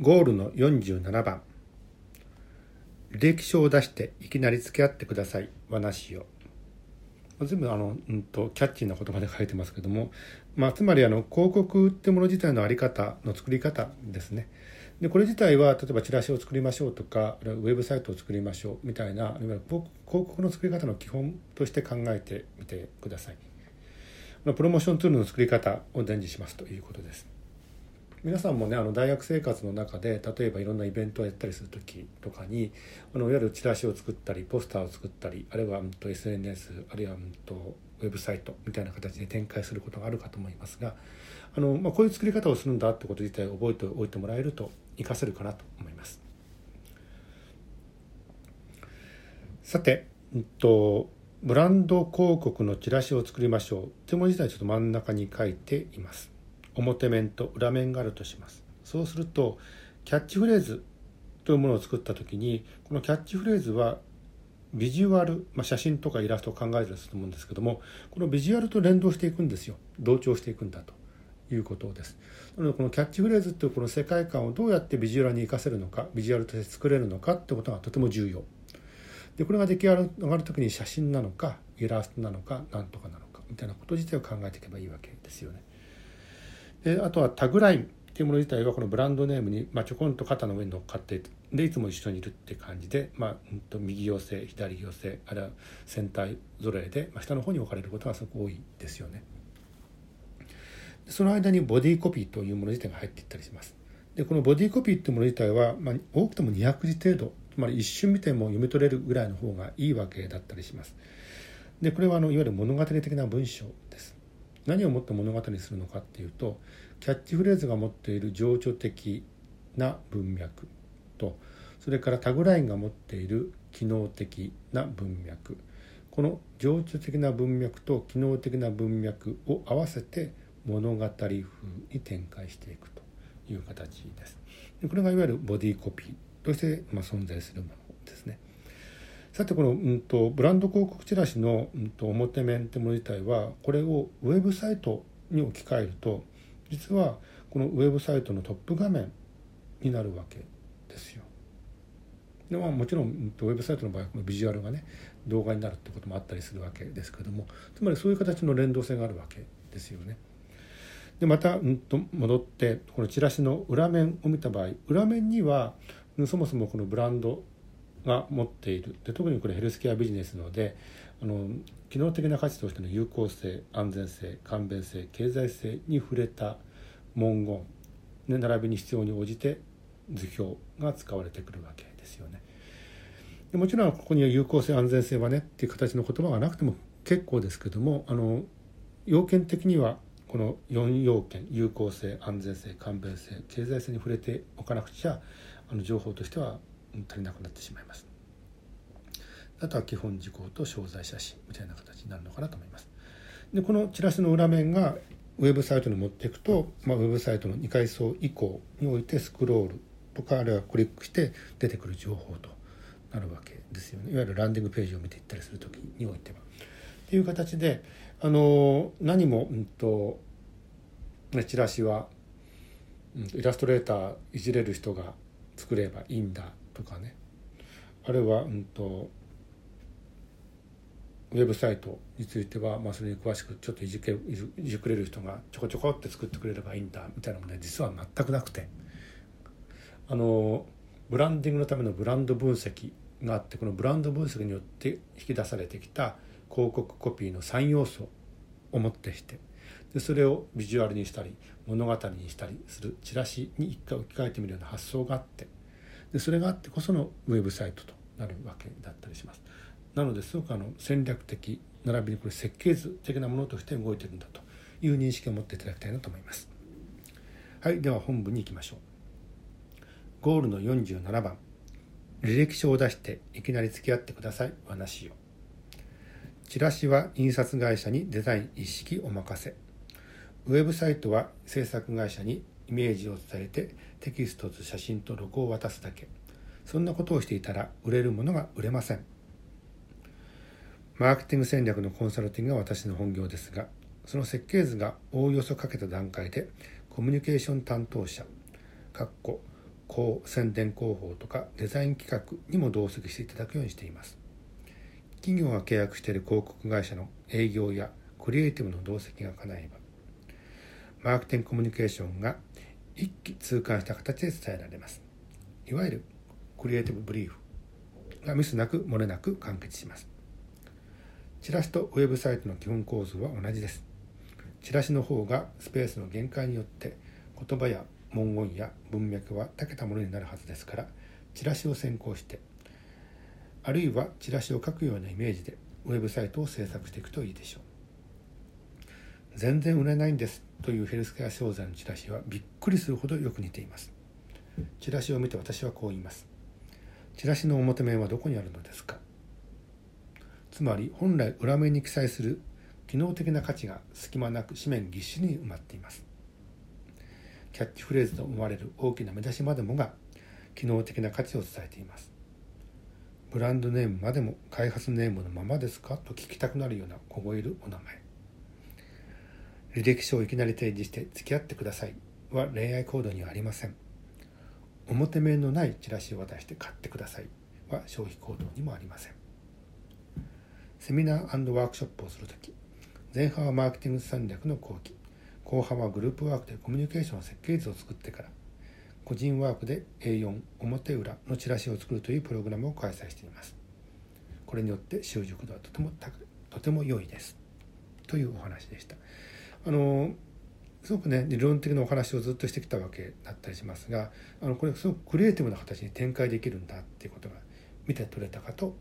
ゴールの47番履歴書を出していきなり付き合ってください話を全部あの、うんと、キャッチーな言葉で書いてますけども、まあ、つまりあの広告ってもの自体の在り方の作り方ですね。でこれ自体は例えばチラシを作りましょうとかウェブサイトを作りましょうみたいな広告の作り方の基本として考えてみてください。プロモーションツールの作り方を伝授しますということです。皆さんもねあの大学生活の中で例えばいろんなイベントをやったりする時とかにあのいわゆるチラシを作ったりポスターを作ったりあるいは、うん、と SNS あるいは、うん、とウェブサイトみたいな形で展開することがあるかと思いますがあの、まあ、こういう作り方をするんだってこと自体を覚えておいてもらえると活かせるかなと思います。さて、うんと、ブランド広告のチラシを作りましょうというもの自体ちょっと真ん中に書いています。表面と裏面があるとします。そうするとキャッチフレーズというものを作った時にこのキャッチフレーズはビジュアル、まあ、写真とかイラストを考えたりすると思うんですけどもこのビジュアルと連動していくんですよ。同調していくんだと。いうことです。なのでこのキャッチフレーズというこの世界観をどうやってビジュアルに生かせるのかビジュアルとして作れるのかってことがとても重要。でこれが出来上がる時に写真なのかイラストなのか何とかなのかみたいなこと自体を考えていけばいいわけですよね。であとはタグラインっていうもの自体はこのブランドネームに、まあ、ちょこんと肩の上に乗っかってでいつも一緒にいるって感じで、まあ、うん、と右寄せ左寄せあるいは船体揃えで、まあ、下の方に置かれることがすごく多いですよね。その間にボディコピーというもの自体が入っていったりします。でこのボディコピーっていうもの自体は、まあ、多くても200字程度つまり一瞬見ても読み取れるぐらいの方がいいわけだったりします。でこれはあのいわゆる物語的な文章です。何をもって物語にするのかっていうとキャッチフレーズが持っている情緒的な文脈とそれからタグラインが持っている機能的な文脈この情緒的な文脈と機能的な文脈を合わせて物語風に展開していくという形です。これがいわゆるボディコピーとして、ま存在するものですね。さてこの、うんと、ブランド広告チラシの、うんと、表面ってもの自体はこれをウェブサイトに置き換えると実はこのウェブサイトのトップ画面になるわけですよ。でまあ、もちろんうんウェブサイトの場合はこのビジュアルがね動画になるってこともあったりするわけですけどもつまりそういう形の連動性があるわけですよね。でまた、うんと戻ってこのチラシの裏面を見た場合裏面にはそもそもこのブランドが持っているで特にこれヘルスケアビジネスのであの機能的な価値としての有効性安全性簡便性経済性に触れた文言、ね、並びに必要に応じて図表が使われてくるわけですよね。でもちろんここには有効性安全性はねっていう形の言葉がなくても結構ですけどもあの要件的にはこの4要件有効性安全性簡便性経済性に触れておかなくちゃあの情報としては足りなくなってしまいます。あとは基本事項と商材写真みたいな形になるのかなと思います。でこのチラシの裏面がウェブサイトに持っていくと、まあ、ウェブサイトの2階層以降においてスクロールとかあるいはクリックして出てくる情報となるわけですよねいわゆるランディングページを見ていったりする時においては。っていう形であの何も、うんとね、チラシは、うん、イラストレーターいじれる人が作ればいいんだとかね。あるいは、うんと、ウェブサイトについては、まあ、それに詳しくちょっといじけいじくれる人がちょこちょこって作ってくれればいいんだみたいなのもね実は全くなくて。あのブランディングのためのブランド分析があってこのブランド分析によって引き出されてきた広告コピーの3要素をもってしてでそれをビジュアルにしたり物語にしたりするチラシに一回置き換えてみるような発想があってでそれがあってこそのウェブサイトとなるわけだったりします。なのですごくあの戦略的並びにこれ設計図的なものとして動いてるんだという認識を持っていただきたいなと思います。はいでは本文に行きましょう。ゴールの47番履歴書を出していきなり付き合ってください話をチラシは印刷会社にデザイン一式お任せウェブサイトは制作会社にイメージを伝えてテキストと写真とロゴを渡すだけ。そんなことをしていたら売れるものが売れません。マーケティング戦略のコンサルティングが私の本業ですがその設計図がおおよそかけた段階でコミュニケーション担当者広宣伝広報とかデザイン企画にも同席していただくようにしています。企業が契約している広告会社の営業やクリエイティブの同席が叶えばマーケティングコミュニケーションが一気通貫した形で伝えられます。いわゆるクリエイティブブリーフがミスなく漏れなく完結します。チラシとウェブサイトの基本構図は同じです。チラシの方がスペースの限界によって言葉や文言や文脈は長けたものになるはずですからチラシを先行してあるいはチラシを書くようなイメージでウェブサイトを制作していくといいでしょう。全然売れないんですというヘルスケア商材のチラシはびっくりするほどよく似ています。チラシを見て私はこう言います。チラシの表面はどこにあるのですか？つまり本来裏面に記載する機能的な価値が隙間なく紙面ぎっしりに埋まっています。キャッチフレーズと思われる大きな目出しまでもが機能的な価値を伝えています。ブランドネームまでも開発ネームのままですか？と聞きたくなるような凍えるお名前。履歴書をいきなり提示して付き合ってください。は恋愛行動にはありません。表面のないチラシを渡して買ってください。は消費行動にもありません。セミナーワークショップをするとき前半はマーケティング戦略の後期後半はグループワークでコミュニケーションの設計図を作ってから個人ワークで A4 表裏のチラシを作るというプログラムを開催しています。これによって習熟度はとてもとても良いです。というお話でした。あのすごくね理論的なお話をずっとしてきたわけだったりしますがあのこれすごくクリエイティブな形に展開できるんだっていうことが見て取れたかと